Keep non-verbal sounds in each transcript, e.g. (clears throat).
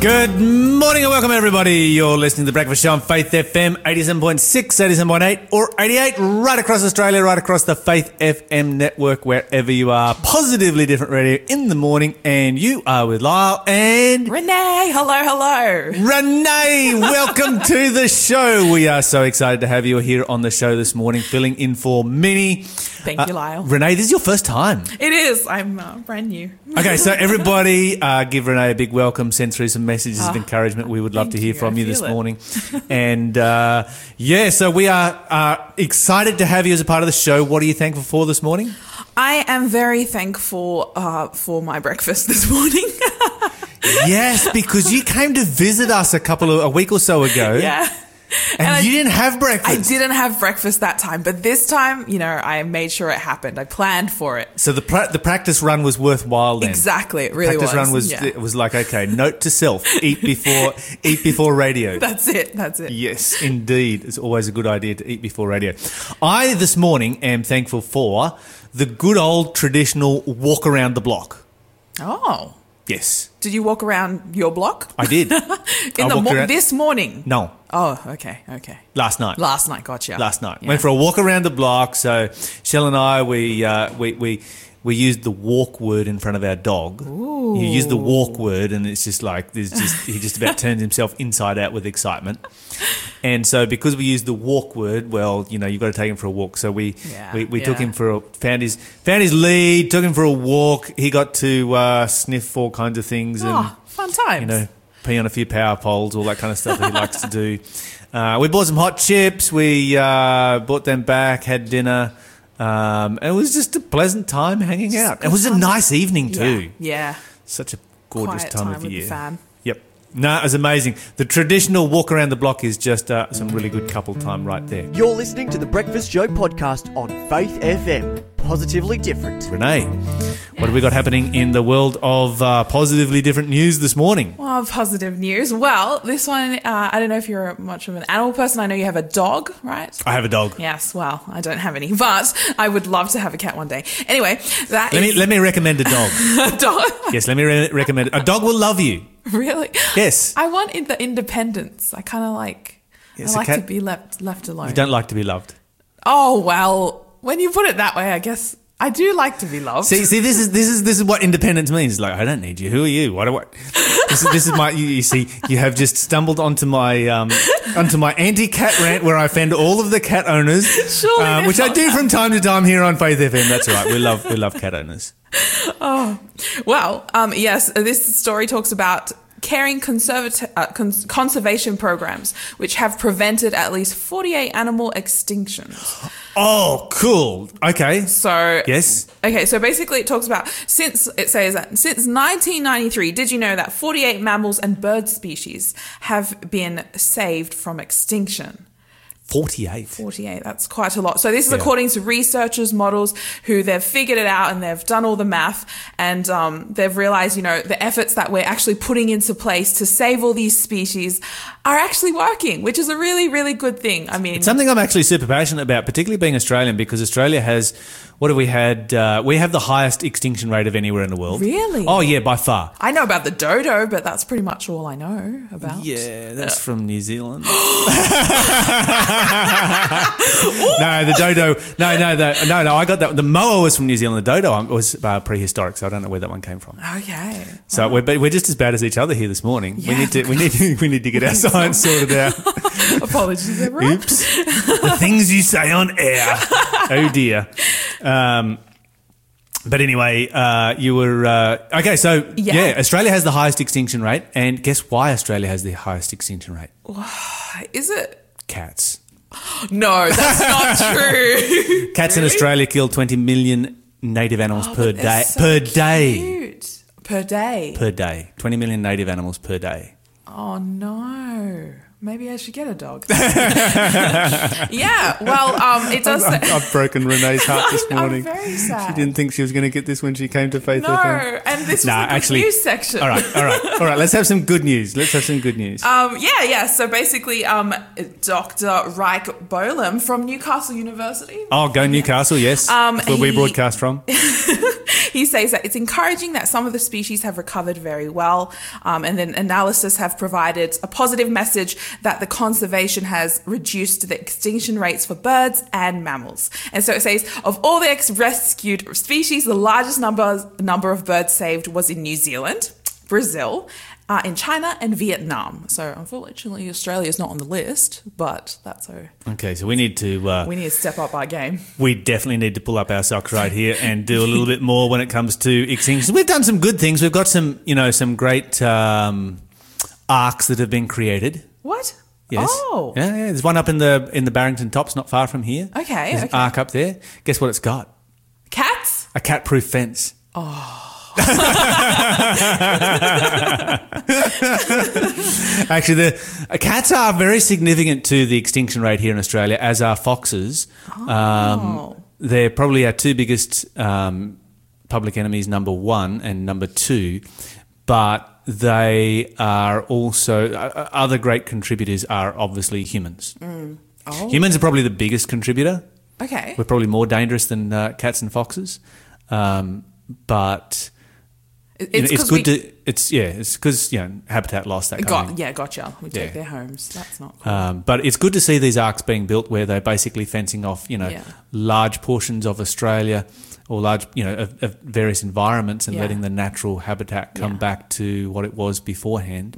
Good morning and welcome everybody. You're listening to the Breakfast Show on Faith FM 87.6, 87.8 or 88 right across Australia, right across the Faith FM network, wherever you are. Positively different radio in the morning and you are with Lyle and Renee, hello, hello. Renee. Welcome to the show. We are so excited to have you here on the show this morning, filling in for Minnie. Thank you, Lyle. Renee, this is your first time. It is. I'm uh, brand new. Okay, so everybody, uh, give Renee a big welcome. Send through some messages of Ah, encouragement. We would love to hear you. from I you this it. morning. (laughs) and uh, yeah, so we are uh, excited to have you as a part of the show. What are you thankful for this morning? I am very thankful uh, for my breakfast this morning. (laughs) yes, because you came to visit us a couple of a week or so ago, yeah. And, I- you didn't have breakfast. I didn't have breakfast that time, but this time, you know, I made sure it happened. I planned for it. So the pra- the practice run was worthwhile. Then Exactly, it really was. practice was. run was Yeah. it was like okay, note to self: eat before (laughs) eat before radio. That's it. That's it. Yes, indeed. It's always a good idea to eat before radio. I, this morning, am thankful for the good old traditional walk around the block. Oh. Yes, Did you walk around your block? I did. (laughs) In I the mo- around- this morning? No, Oh, okay, okay. last night. Last night, gotcha. last night. Yeah. Went for a walk around the block. So Shell and I, we uh, we we we used the walk word in front of our dog. You use the walk word, and it's just like there's just he just about turns himself inside out with excitement. And so, because we used the walk word, well, you know, you've got to take him for a walk. So we Yeah, we, we took him for a found his found his lead, took him for a walk. He got to uh, sniff all kinds of things and Oh, fun times. you know, pee on a few power poles, all that kind of stuff that he likes to do. Uh, we bought some hot chips. We uh, bought them back, had dinner. Um, it was just a pleasant time hanging out. It was a nice evening too. Yeah. Such a gorgeous Quiet time, time of with year. The fam. Yep. No, it was amazing. The traditional walk around the block is just uh, some really good couple time right there. You're listening to the Breakfast Show podcast on Faith FM. Positively different. Renee, what have we got happening in the world of uh, positively different news this morning? Well, positive news. Well, this one, uh, I don't know if you're much of an animal person. I know you have a dog, right? I have a dog. Yes, well, I don't have any, but I would love to have a cat one day. Anyway, that Let me let me recommend a dog. (laughs) a dog. yes, let me re- recommend a dog will love you. (laughs) really? Yes. I want in- the independence. I kind of like. Yes, I like cat- to be left left alone. You don't like to be loved. oh well, when you put it that way, I guess I do like to be loved. See, see, this is this is this is what independence means. Like I don't need you. Who are you? What do I? This is this is my. You, you see, you have just stumbled onto my um onto my anti-cat rant where I offend all of the cat owners, uh, which I do from time to time here on Faith FM. That's all right. We love we love cat owners. (laughs) Oh, well, um, yes, this story talks about caring conservati- uh, cons- conservation programs, which have prevented at least 48 animal extinctions. (gasps) Oh, cool. Okay. So, Yes. Okay, so basically it talks about since it says that since 1993, did you know that 48 mammals and bird species have been saved from extinction? Forty-eight. 48, that's quite a lot. So this is Yeah. according to researchers, models who they've figured it out and they've done all the math and um, they've realized, you know, the efforts that we're actually putting into place to save all these species are actually working, which is a really, really good thing. I mean, It's something I'm actually super passionate about, particularly being Australian, because Australia has what have we had? Uh, we have the highest extinction rate of anywhere in the world. Really? Oh yeah, by far. I know about the dodo, but that's pretty much all I know about. Yeah, that's from New Zealand. (gasps) (laughs) no, the dodo. No, no, the, no, no. I got that. The moa was from New Zealand. The dodo was uh, prehistoric, so I don't know where that one came from. Okay. So we're, but we're just as bad as each other here this morning. we need to. We need. To, we need to get our (laughs) science sorted out. (laughs) Apologies, everyone. Oops. the things you say on air. Oh dear. Um, but anyway, uh, you were uh, okay. So yeah. Yeah. Australia has the highest extinction rate, and guess why Australia has the highest extinction rate? Is it? Cats. (gasps) No, that's not (laughs) true. Cats in Australia kill 20 million native animals Oh, per day. so per day. Cute. Per day. Per day. 20 million native animals per day. Oh no. Maybe I should get a dog. (laughs) (laughs) yeah. Well, um, it (laughs) does. I've, I've broken Renee's heart this morning. She didn't think she was going to get this when she came to Faith no, FM. and this Nah, was the actually- news section. All right, all right, all right. Let's have some good news. Let's have some good news. Um, yeah, yeah. So basically, um, Dr. Reich Bolam from Newcastle University, oh, go Newcastle, yes. Um, where we broadcast from. he says that it's encouraging that some of the species have recovered very well, um, and then analysis have provided a positive message that the conservation has reduced the extinction rates for birds and mammals. And so it says of all the ex- rescued species, the largest number number of birds saved was in New Zealand, Brazil, uh, in China, and Vietnam. So unfortunately, Australia is not on the list, but that's so. Okay, so we need to uh, We need to step up our game. we definitely need to pull up our socks right here and do a little bit more when it comes to extinctions. We've done some good things. We've got some, you know, some great um, arks that have been created. What? Yes. Oh. Yeah, yeah. There's one up in the in the Barrington Tops, not far from here. Okay, There's okay. an ark up there. Guess what it's got? Cats? A cat-proof fence. Oh. (laughs) Actually, the uh, cats are very significant to the extinction rate here in Australia, as are foxes. Oh. Um, they're probably our two biggest um, public enemies, number one and number two. But they are also uh, uh, other great contributors are obviously humans. Oh. Humans are probably the biggest contributor. Okay. We're probably more dangerous than uh, cats and foxes, um, but It- you know, It's, it's good we to. It's yeah, it's because you know habitat loss that got yeah, gotcha. We take their homes. That's not cool. Um, but it's good to see these arks being built where they're basically fencing off, you know, Yeah. large portions of Australia or large, you know, of, of various environments and Yeah. letting the natural habitat come Yeah. Mm. back to what it was beforehand.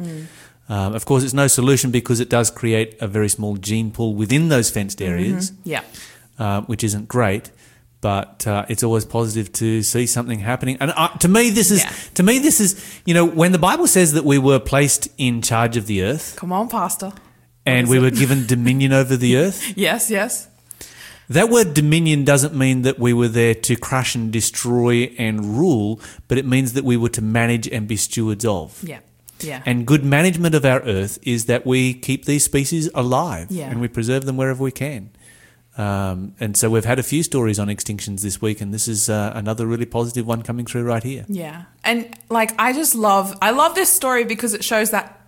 Um, of course, it's no solution because it does create a very small gene pool within those fenced Mm-hmm. areas. yeah. uh, which isn't great. But uh, it's always positive to see something happening. And uh, to me, this is Yeah. to me this is you know when the Bible says that we were placed in charge of the earth Come on, Pastor. and we it? were given dominion over the earth. (laughs) Yes, yes. That word dominion doesn't mean that we were there to crush and destroy and rule, but it means that we were to manage and be stewards of. Yeah. Yeah. And good management of our earth is that we keep these species alive Yeah. and we preserve them wherever we can. Um, and so we've had a few stories on extinctions this week, and this is uh, another really positive one coming through right here. Yeah. And like I just love I love this story because it shows that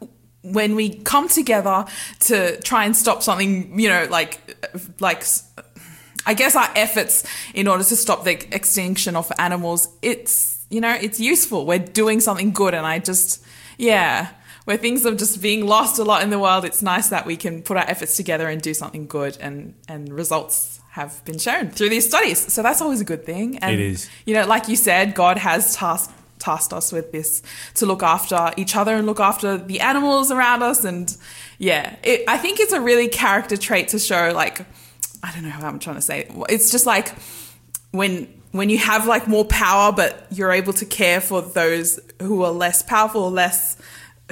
when we come together to try and stop something, you know, like like I guess our efforts in order to stop the extinction of animals, it's you know, it's useful. We're doing something good and I just yeah, where things are just being lost a lot in the world, it's nice that we can put our efforts together and do something good and and results have been shown through these studies. So that's always a good thing. And It is. you know, like you said, God has tasked tasked us with this to look after each other and look after the animals around us. And yeah, it, I think it's a really character trait to show. Like, I don't know how I'm trying to say. It. It's just like when when you have like more power, but you're able to care for those who are less powerful, or less.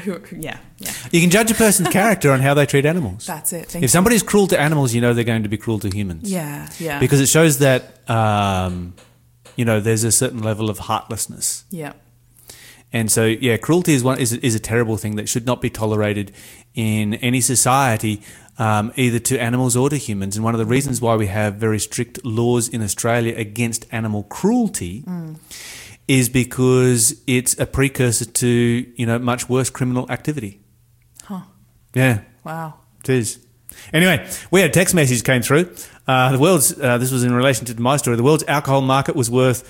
Who, who- yeah, yeah, You can judge a person's character on how they treat animals. that's it. Thank If somebody's cruel to animals, you know they're going to be cruel to humans. Yeah, yeah, Because it shows that, um, you know, there's a certain level of heartlessness. yeah, And so, yeah, cruelty is one is, is a terrible thing that should not be tolerated in any society, um, either to animals or to humans. And one of the reasons why we have very strict laws in Australia against animal cruelty is because it's a precursor to you know much worse criminal activity. Huh. Yeah, wow. it is. Anyway, we had a text message came through. Uh, the world's uh, this was in relation to my story. The world's alcohol market was worth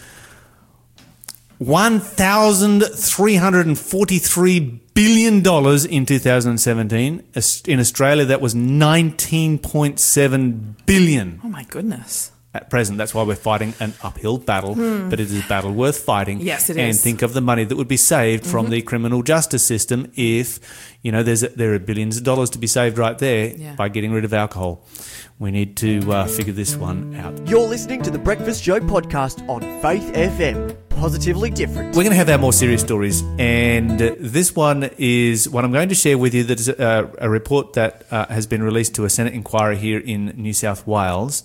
one thousand three hundred and forty-three billion dollars in 2017. In Australia, that was nineteen point seven billion Oh my goodness. At present. That's why we're fighting an uphill battle, but it is a battle worth fighting. Yes, it and is. Mm-hmm. think of the money that would be saved from the criminal justice system if, you know, there's a, there are billions of dollars to be saved right there Yeah. by getting rid of alcohol. We need to uh, figure this one out. You're listening to the Breakfast Show podcast on Faith FM. Positively different. We're going to have our more serious stories, and uh, this one is what I'm going to share with you. That is a, a report that uh, has been released to a Senate inquiry here in New South Wales,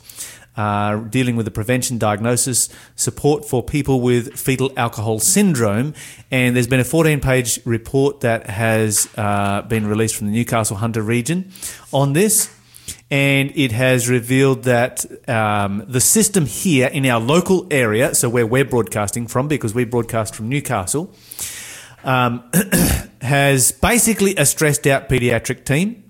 uh, dealing with the prevention, diagnosis, support for people with fetal alcohol syndrome. And there's been a 14-page report that has uh, been released from the Newcastle Hunter region on this and it has revealed that um, the system here in our local area, so where we're broadcasting from, because we broadcast from Newcastle, um, (clears throat) has basically a stressed out pediatric team.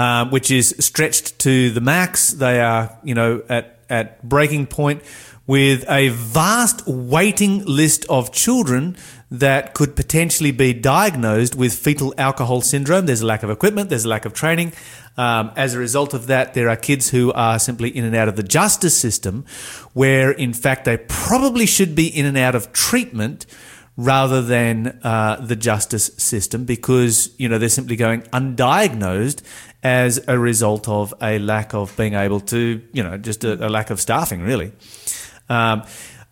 Um, which is stretched to the max. They are, you know, at, at breaking point with a vast waiting list of children that could potentially be diagnosed with fetal alcohol syndrome. There's a lack of equipment, there's a lack of training. Um, as a result of that, there are kids who are simply in and out of the justice system, where in fact they probably should be in and out of treatment rather than uh, the justice system because you know they're simply going undiagnosed as a result of a lack of being able to you know just a, a lack of staffing really. Um,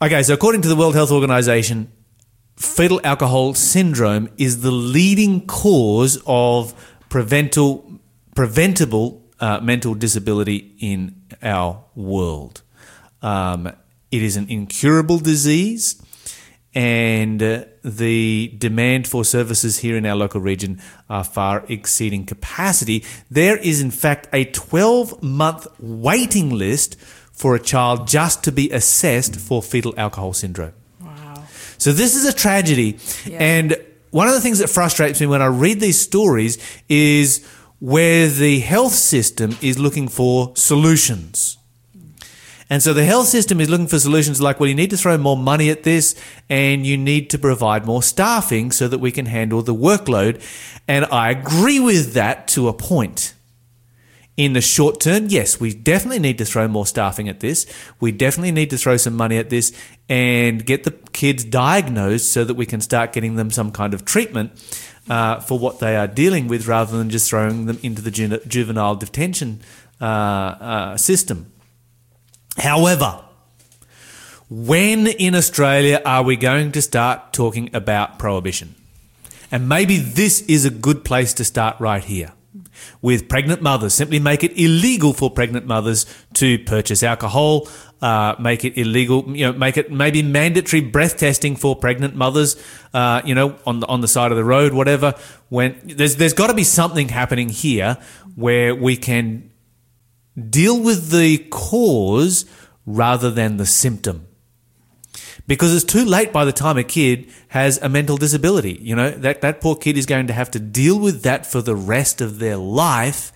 okay, so according to the World Health Organization, fetal alcohol syndrome is the leading cause of preventable, preventable uh, mental disability in our world. Um, it is an incurable disease, and the demand for services here in our local region are far exceeding capacity. There is, in fact, a 12 month waiting list for a child just to be assessed for fetal alcohol syndrome. Wow. So this is a tragedy. Yeah. And one of the things that frustrates me when I read these stories is where the health system is looking for solutions. And so the health system is looking for solutions like, well, you need to throw more money at this and you need to provide more staffing so that we can handle the workload. And I agree with that to a point. In the short term, yes, we definitely need to throw more staffing at this. We definitely need to throw some money at this and get the kids diagnosed so that we can start getting them some kind of treatment uh, for what they are dealing with rather than just throwing them into the ju- juvenile detention uh, uh, system. However, when in Australia are we going to start talking about prohibition? And maybe this is a good place to start right here. With pregnant mothers, simply make it illegal for pregnant mothers to purchase alcohol. Uh, make it illegal, you know, make it maybe mandatory breath testing for pregnant mothers. Uh, you know, on the on the side of the road, whatever. When there's there's got to be something happening here where we can deal with the cause rather than the symptom. Because it's too late by the time a kid has a mental disability. You know, that, that poor kid is going to have to deal with that for the rest of their life.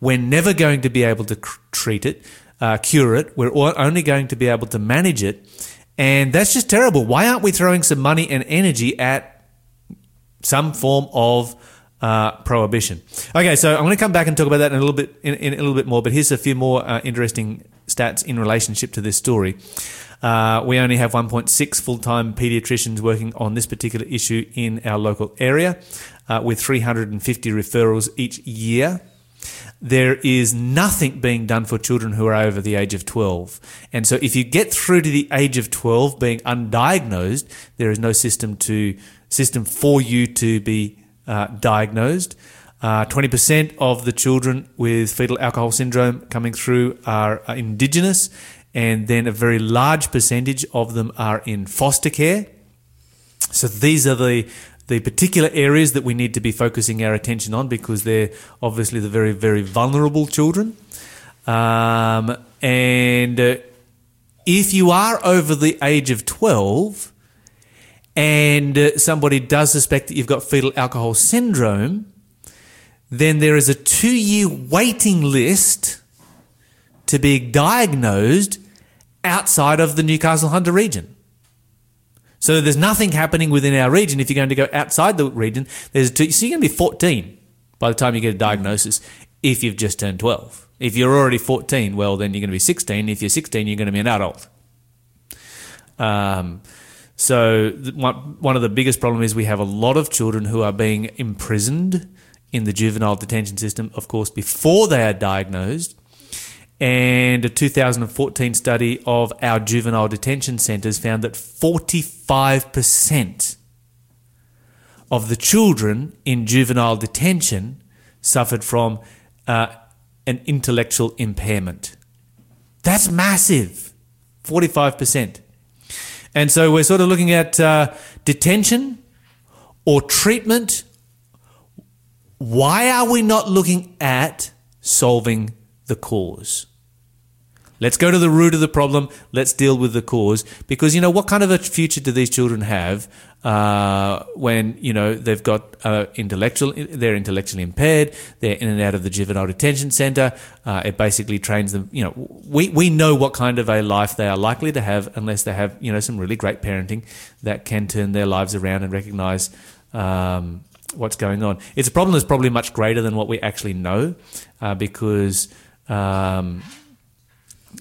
We're never going to be able to cr- treat it, uh, cure it. We're only going to be able to manage it. And that's just terrible. Why aren't we throwing some money and energy at some form of uh, prohibition. Okay, so I'm going to come back and talk about that in a little bit in, in a little bit more. But here's a few more uh, interesting stats in relationship to this story. Uh, we only have 1.6 full-time pediatricians working on this particular issue in our local area, uh, with 350 referrals each year. There is nothing being done for children who are over the age of 12. And so if you get through to the age of 12 being undiagnosed, there is no system to system for you to be uh, diagnosed. Uh, 20% of the children with fetal alcohol syndrome coming through are, are indigenous, and then a very large percentage of them are in foster care. So these are the the particular areas that we need to be focusing our attention on because they're obviously the very very vulnerable children. Um, and uh, if you are over the age of 12 and uh, somebody does suspect that you've got fetal alcohol syndrome, then there is a two year waiting list to be diagnosed outside of the Newcastle Hunter region. So there's nothing happening within our region. If you're going to go outside the region, there's two, so you're going to be 14 by the time you get a diagnosis if you've just turned 12. If you're already 14, well, then you're going to be 16. If you're 16, you're going to be an adult. Um, so one, of the biggest problems is we have a lot of children who are being imprisoned in the juvenile detention system, of course, before they are diagnosed. And a 2014 study of our juvenile detention centres found that 45% of the children in juvenile detention suffered from uh, an intellectual impairment. That's massive. 45%. And so we're sort of looking at uh, detention or treatment. Why are we not looking at solving the cause? Let's go to the root of the problem. Let's deal with the cause. Because, you know, what kind of a future do these children have uh, when, you know, they've got uh, intellectual, they're intellectually impaired, they're in and out of the juvenile detention center. Uh, it basically trains them, you know, we, we know what kind of a life they are likely to have unless they have, you know, some really great parenting that can turn their lives around and recognize um, what's going on. It's a problem that's probably much greater than what we actually know uh, because. Um,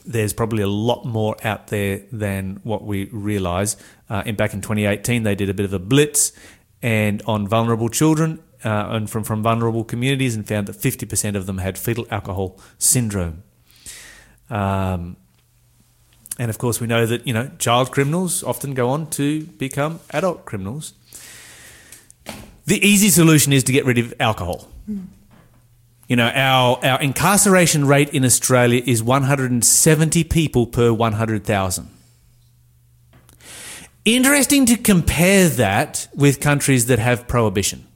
there's probably a lot more out there than what we realize. Uh, in back in 2018, they did a bit of a blitz and on vulnerable children uh, and from, from vulnerable communities and found that 50% of them had fetal alcohol syndrome. Um, and of course, we know that you know child criminals often go on to become adult criminals. The easy solution is to get rid of alcohol. Mm. You know, our, our incarceration rate in Australia is 170 people per 100,000. Interesting to compare that with countries that have prohibition.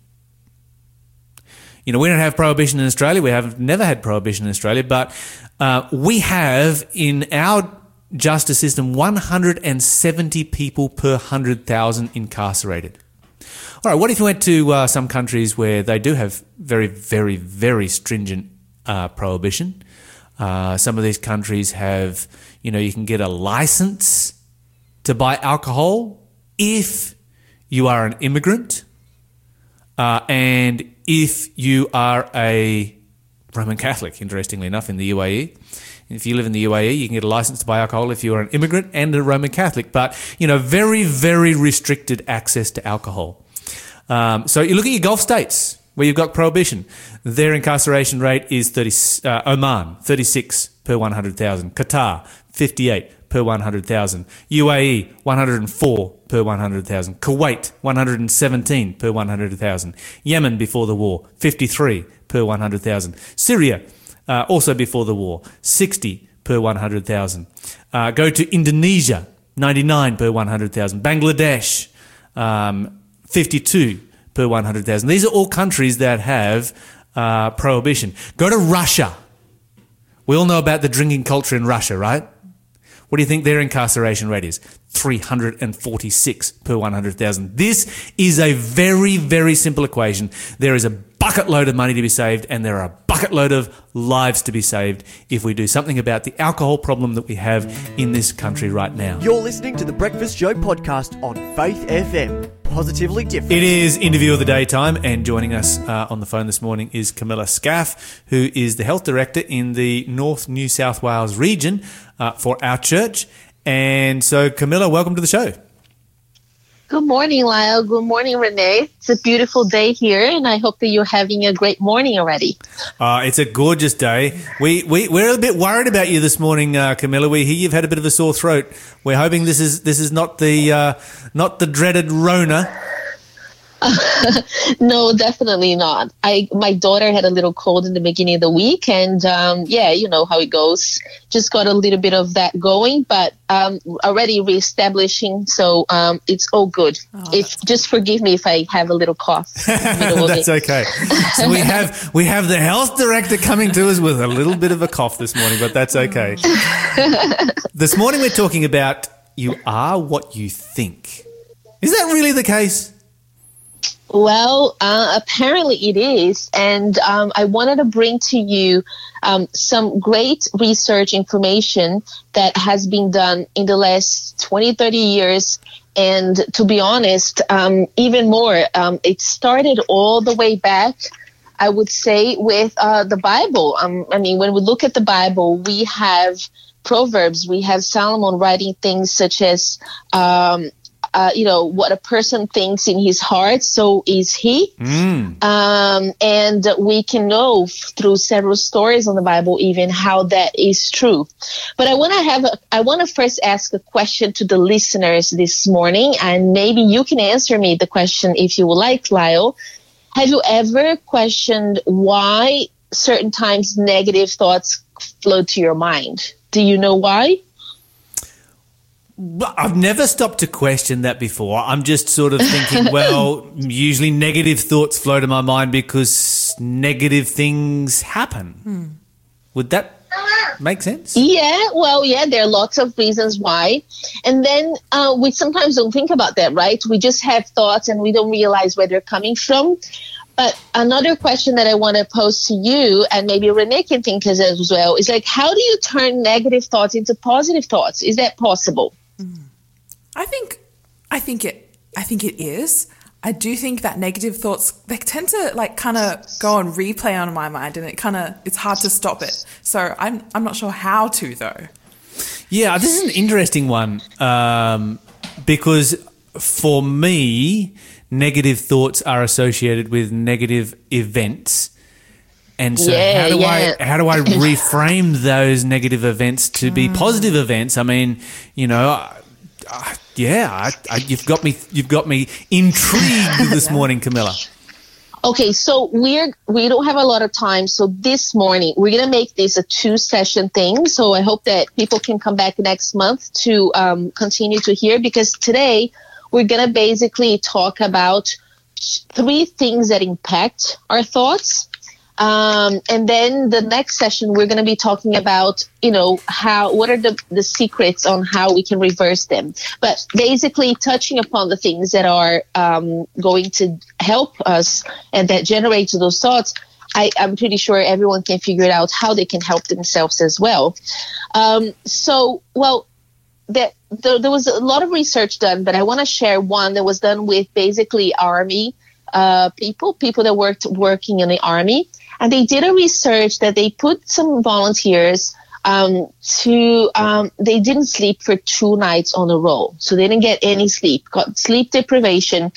You know, we don't have prohibition in Australia. We have never had prohibition in Australia, but uh, we have in our justice system 170 people per 100,000 incarcerated. All right, what if you went to uh, some countries where they do have very, very, very stringent uh, prohibition? Uh, some of these countries have, you know, you can get a license to buy alcohol if you are an immigrant uh, and if you are a Roman Catholic, interestingly enough, in the UAE. If you live in the UAE, you can get a license to buy alcohol if you're an immigrant and a Roman Catholic, but, you know, very, very restricted access to alcohol. Um, so you look at your Gulf states where you've got prohibition. Their incarceration rate is 30, uh, Oman, 36 per 100,000. Qatar, 58 per 100,000. UAE, 104 per 100,000. Kuwait, 117 per 100,000. Yemen before the war, 53 per 100,000. Syria, uh, also before the war, 60 per 100,000. Uh, go to Indonesia, 99 per 100,000. Bangladesh, um, 52 per 100,000. These are all countries that have uh, prohibition. Go to Russia. We all know about the drinking culture in Russia, right? What do you think their incarceration rate is? 346 per 100,000. This is a very, very simple equation. There is a bucket load of money to be saved, and there are a bucket load of lives to be saved if we do something about the alcohol problem that we have in this country right now. You're listening to the Breakfast Show podcast on Faith FM. Positively different. It is interview of the day time, and joining us uh, on the phone this morning is Camilla Scaff, who is the health director in the North New South Wales region uh, for our church. And so, Camilla, welcome to the show. Good morning, Lyle. Good morning, Renee. It's a beautiful day here, and I hope that you're having a great morning already. Uh, it's a gorgeous day. We, we, we're a bit worried about you this morning, uh, Camilla. We hear you've had a bit of a sore throat. We're hoping this is, this is not the, uh, not the dreaded Rona. (laughs) no, definitely not. I my daughter had a little cold in the beginning of the week, and um, yeah, you know how it goes. Just got a little bit of that going, but um, already reestablishing, so um, it's all good. Oh, if just forgive me if I have a little cough. (laughs) that's okay. So we have we have the health director coming to us with a little bit of a cough this morning, but that's okay. (laughs) this morning we're talking about you are what you think. Is that really the case? Well, uh, apparently it is. And um, I wanted to bring to you um, some great research information that has been done in the last 20, 30 years. And to be honest, um, even more, um, it started all the way back. I would say with uh, the Bible. Um, I mean, when we look at the Bible, we have Proverbs, we have Solomon writing things such as um, uh, you know, what a person thinks in his heart, so is he. Mm. Um, and we can know through several stories on the Bible even how that is true. But I want to have, a, I want to first ask a question to the listeners this morning, and maybe you can answer me the question if you would like, Lyle. Have you ever questioned why certain times negative thoughts flow to your mind? Do you know why? I've never stopped to question that before. I'm just sort of thinking, (laughs) well, usually negative thoughts flow to my mind because negative things happen. Hmm. Would that Make sense? Yeah, well, yeah, there are lots of reasons why. And then uh, we sometimes don't think about that, right? We just have thoughts and we don't realize where they're coming from. But another question that I want to pose to you, and maybe Renee can think as as well, is like, how do you turn negative thoughts into positive thoughts? Is that possible? I think I think it I think it is. I do think that negative thoughts they tend to like kind of go on replay on my mind and it kind of it's hard to stop it. So I'm I'm not sure how to though. Yeah, this is an interesting one um, because for me, negative thoughts are associated with negative events. And so Yeah, how do yeah. I how do I reframe those negative events to Mm. be positive events? I mean, you know, I, I, yeah, I, I, you've got me you've got me intrigued (laughs) this morning, Camilla. Okay, so we're we don't have a lot of time. So this morning we're gonna make this a two session thing. So I hope that people can come back next month to um, continue to hear because today we're gonna basically talk about three things that impact our thoughts. Um, and then the next session, we're going to be talking about, you know, how, what are the, the secrets on how we can reverse them. But basically touching upon the things that are, um, going to help us and that generate those thoughts. I, I'm pretty sure everyone can figure it out how they can help themselves as well. Um, so, well, that there, there was a lot of research done, but I want to share one that was done with basically army uh, people, people that worked working in the army, and they did a research that they put some volunteers um, to um, they didn't sleep for two nights on a row, so they didn't get any sleep, got sleep deprivation,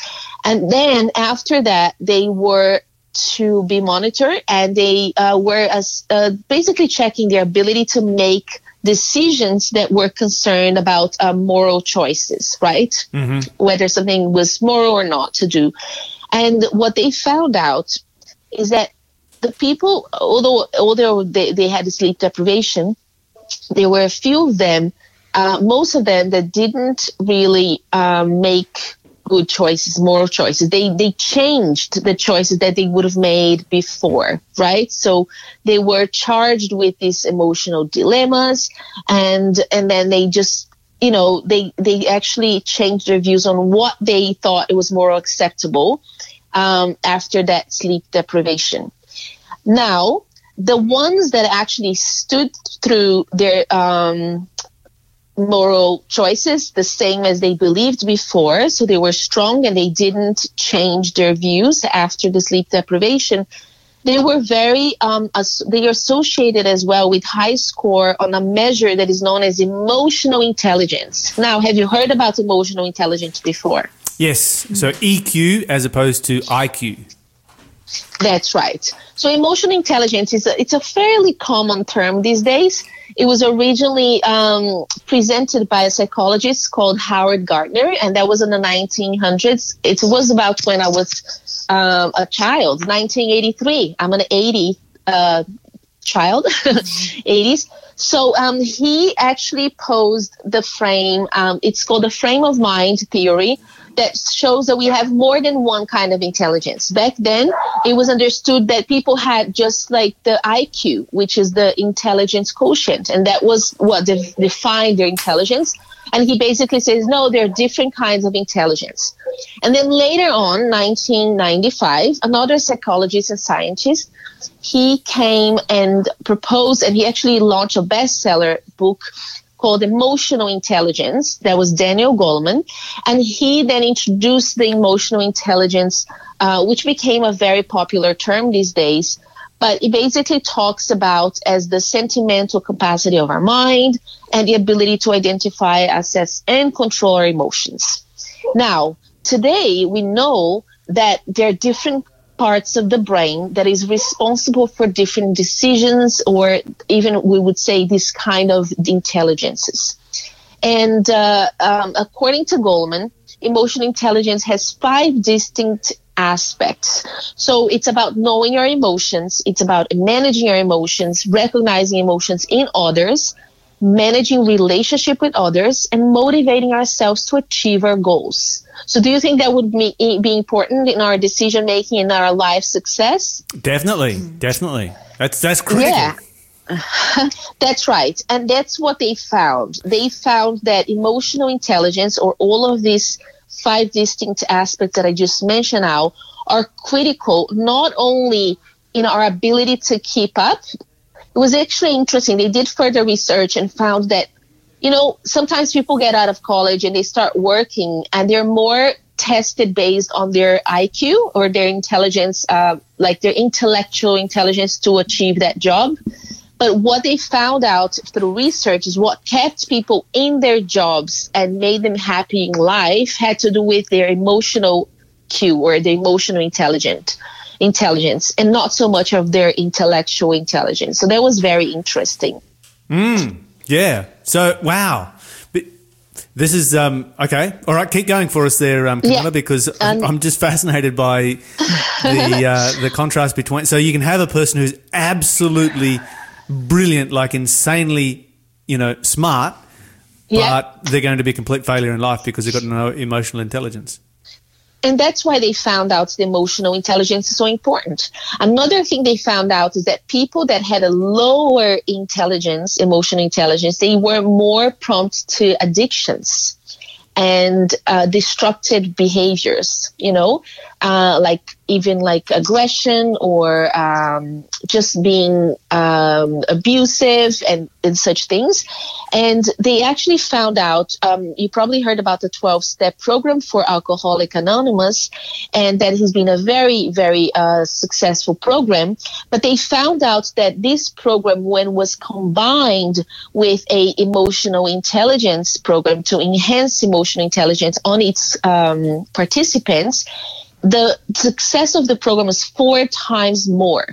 and then after that they were to be monitored and they uh, were as, uh, basically checking their ability to make decisions that were concerned about uh, moral choices, right? Whether something was moral or not to do. And what they found out is that the people, although although they, they had sleep deprivation, there were a few of them, uh, most of them that didn't really um, make good choices, moral choices. They they changed the choices that they would have made before, right? So they were charged with these emotional dilemmas, and and then they just you know they they actually changed their views on what they thought it was more acceptable um, after that sleep deprivation. Now, the ones that actually stood through their um, moral choices the same as they believed before, so they were strong and they didn't change their views after the sleep deprivation. They were very, um, as, they are associated as well with high score on a measure that is known as emotional intelligence. Now, have you heard about emotional intelligence before? Yes, so EQ as opposed to IQ. That's right. So emotional intelligence is a, it's a fairly common term these days. It was originally um, presented by a psychologist called Howard Gardner, and that was in the 1900s. It was about when I was um, a child, 1983. I'm an 80 uh, child, (laughs) 80s. So um, he actually posed the frame. Um, it's called the frame of mind theory that shows that we have more than one kind of intelligence. Back then, it was understood that people had just like the IQ, which is the intelligence quotient, and that was what de- defined their intelligence. And he basically says, no, there are different kinds of intelligence. And then later on, 1995, another psychologist and scientist, he came and proposed, and he actually launched a bestseller book called Emotional Intelligence. That was Daniel Goleman. And he then introduced the emotional intelligence, uh, which became a very popular term these days. But it basically talks about as the sentimental capacity of our mind and the ability to identify, assess, and control our emotions. Now, today we know that there are different parts of the brain that is responsible for different decisions or even we would say this kind of intelligences. And uh, um, according to Goleman, emotional intelligence has five distinct aspects. So it's about knowing your emotions, it's about managing your emotions, recognizing emotions in others, managing relationship with others, and motivating ourselves to achieve our goals. So do you think that would be, be important in our decision making in our life success? Definitely, mm. definitely. That's that's critical. Yeah. (laughs) That's right. And that's what they found. They found that emotional intelligence, or all of these five distinct aspects that I just mentioned now, are critical not only in our ability to keep up. It was actually interesting. They did further research and found that, you know, sometimes people get out of college and they start working and they're more tested based on their IQ or their intelligence, uh, like their intellectual intelligence to achieve that job. But what they found out through research is what kept people in their jobs and made them happy in life had to do with their emotional Q or the emotional intelligent intelligence and not so much of their intellectual intelligence. So that was very interesting. Mm, yeah. So wow. But this is um, okay. All right, keep going for us there, um, Camilla, Yeah. because Um, I'm just fascinated by the (laughs) uh, the contrast between. So you can have a person who's absolutely brilliant, like insanely, you know, smart, Yeah. but they're going to be a complete failure in life because they've got no emotional intelligence. And that's why they found out the emotional intelligence is so important. Another thing they found out is that people that had a lower intelligence, emotional intelligence, they were more prompt to addictions and uh, destructive behaviors, you know, uh, like even like aggression or um, just being um, abusive and, and such things. And they actually found out, um, you probably heard about the 12 step program for Alcoholic Anonymous, and that has been a very, very uh, successful program. But they found out that this program, when was combined with a emotional intelligence program to enhance emotional intelligence on its um, participants, the success of the program is four times more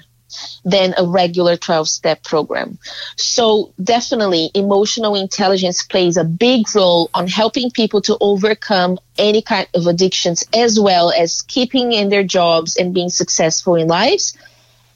than a regular 12 step program. So definitely emotional intelligence plays a big role on helping people to overcome any kind of addictions as well as keeping in their jobs and being successful in lives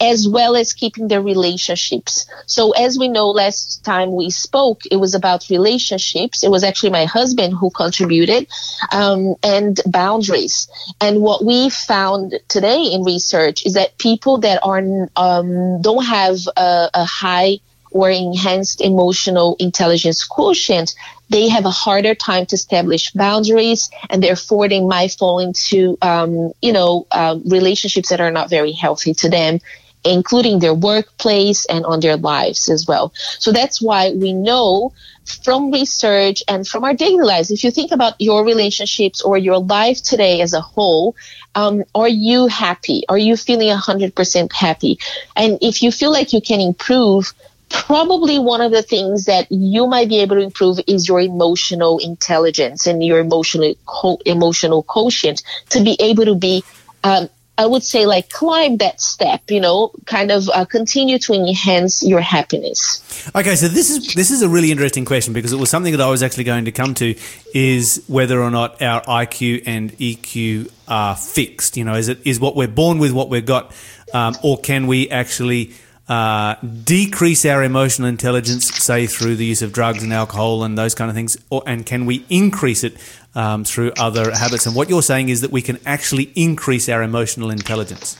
as well as keeping their relationships. So as we know last time we spoke, it was about relationships. It was actually my husband who contributed um, and boundaries. And what we found today in research is that people that are um, don't have a, a high or enhanced emotional intelligence quotient, they have a harder time to establish boundaries, and therefore they might fall into, um, you know, uh, relationships that are not very healthy to them, including their workplace and on their lives as well. So that's why we know from research and from our daily lives, if you think about your relationships or your life today as a whole, um, are you happy? Are you feeling 100% happy? And if you feel like you can improve, probably one of the things that you might be able to improve is your emotional intelligence and your emotional co- emotional quotient to be able to be um, I would say like climb that step, you know, kind of uh, continue to enhance your happiness. Okay, so this is this is a really interesting question because it was something that I was actually going to come to is whether or not our IQ and EQ are fixed. You know, is it is what we're born with what we've got, um, or can we actually uh, decrease our emotional intelligence, say through the use of drugs and alcohol and those kind of things, or and can we increase it um, through other habits? And what you're saying is that we can actually increase our emotional intelligence.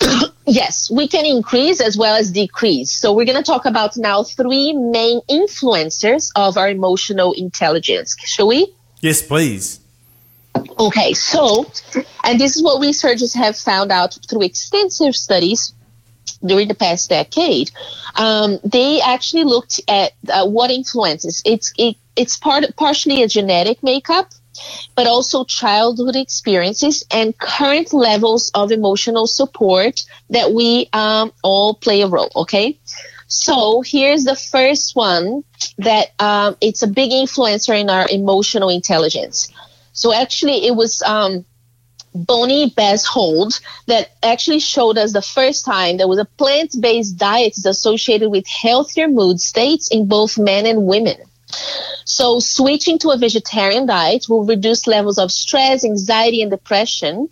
(coughs) Yes, we can increase as well as decrease. So we're going to talk about now three main influencers of our emotional intelligence. Shall we? Yes, please. Okay, so, and this is what researchers have found out through extensive studies during the past decade. Um, they actually looked at uh, what influences. It's it, it's part partially a genetic makeup, but also childhood experiences and current levels of emotional support that we um, all play a role. Okay. So here's the first one that um, it's a big influencer in our emotional intelligence. So actually, it was um, Bonnie Beezhold that actually showed us the first time there was a plant-based diet is associated with healthier mood states in both men and women. So switching to a vegetarian diet will reduce levels of stress, anxiety, and depression.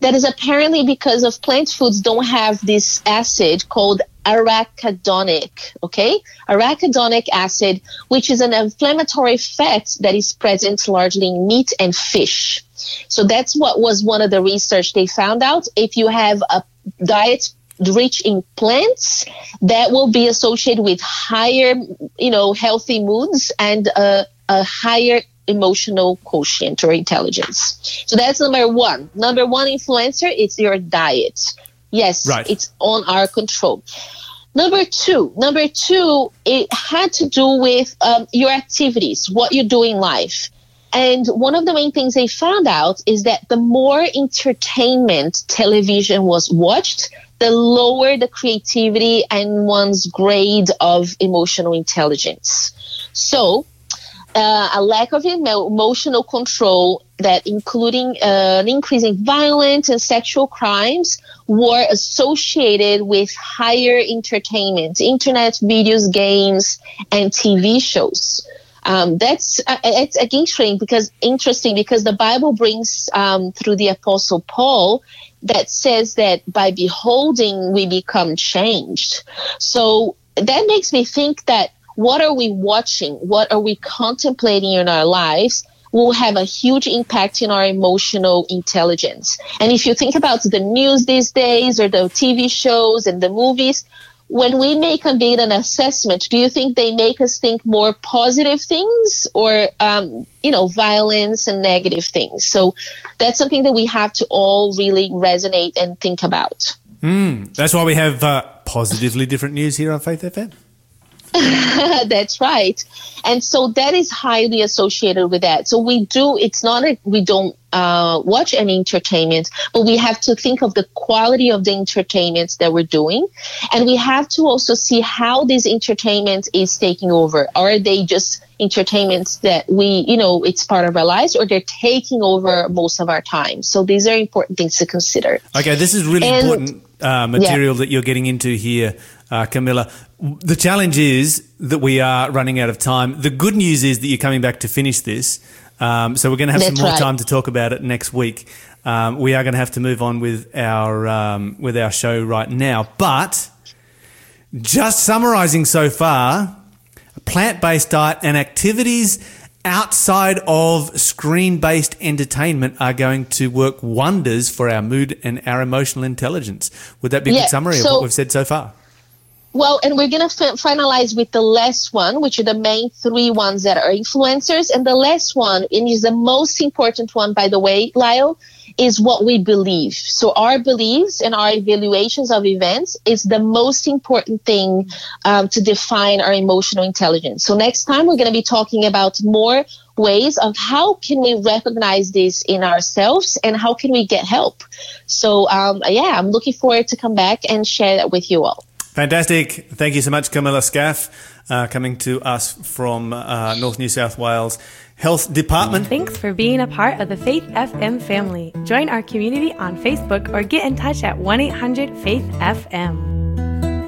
That is apparently because of plant foods don't have this acid called arachidonic, okay? Arachidonic acid, which is an inflammatory fat that is present largely in meat and fish. So that's what was one of the research they found out. If you have a diet rich in plants that will be associated with higher, you know, healthy moods and a, a higher emotional quotient or intelligence. So that's number one. Number one influencer is your diet. Yes, Right. it's on our control. Number two, number two, it had to do with um, your activities, what you do in life. And one of the main things they found out is that the more entertainment television was watched, the lower the creativity and one's grade of emotional intelligence. So, uh, a lack of emotional control that including uh, an increase in violent and sexual crimes were associated with higher entertainment, internet videos, games, and TV shows. Um, that's uh, it's again because interesting because the Bible brings um, through the Apostle Paul that says that by beholding we become changed. So that makes me think that what are we watching? What are we contemplating in our lives? Will have a huge impact in our emotional intelligence. And if you think about the news these days or the TV shows and the movies, when we make a data an assessment, do you think they make us think more positive things or, um, you know, violence and negative things? So that's something that we have to all really resonate and think about. That's why we have uh, positively different news here on Faith FM. (laughs) That's right. And so that is highly associated with that. So we do, it's not that we don't uh, watch any entertainment, but we have to think of the quality of the entertainment that we're doing. And we have to also see how this entertainment is taking over. Are they just entertainments that we, you know, it's part of our lives or they're taking over most of our time? So these are important things to consider. Okay, this is really And- important uh, material that you're getting into here, uh, Camilla. The challenge is that we are running out of time. The good news is that you're coming back to finish this. Um, so we're going to have That's some more right. time to talk about it next week. Um, we are going to have to move on with our um, with our show right now, but just summarizing so far, plant-based diet and activities outside of screen-based entertainment are going to work wonders for our mood and our emotional intelligence. Would that be a Yeah, good summary of what we've said so far? Well, and we're going to f- finalize with the last one, which are the main three ones that are influencers. And the last one, and is the most important one, by the way, Lyle, is what we believe. So our beliefs and our evaluations of events is the most important thing um, to define our emotional intelligence. So next time we're going to be talking about more ways of how can we recognize this in ourselves and how can we get help. So um, yeah, I'm looking forward to come back and share that with you all. Fantastic. Thank you so much, Camilla Scaff, uh, coming to us from uh, North New South Wales Health Department. Thanks for being a part of the Faith FM family. Join our community on Facebook or get in touch at 1 800 Faith FM.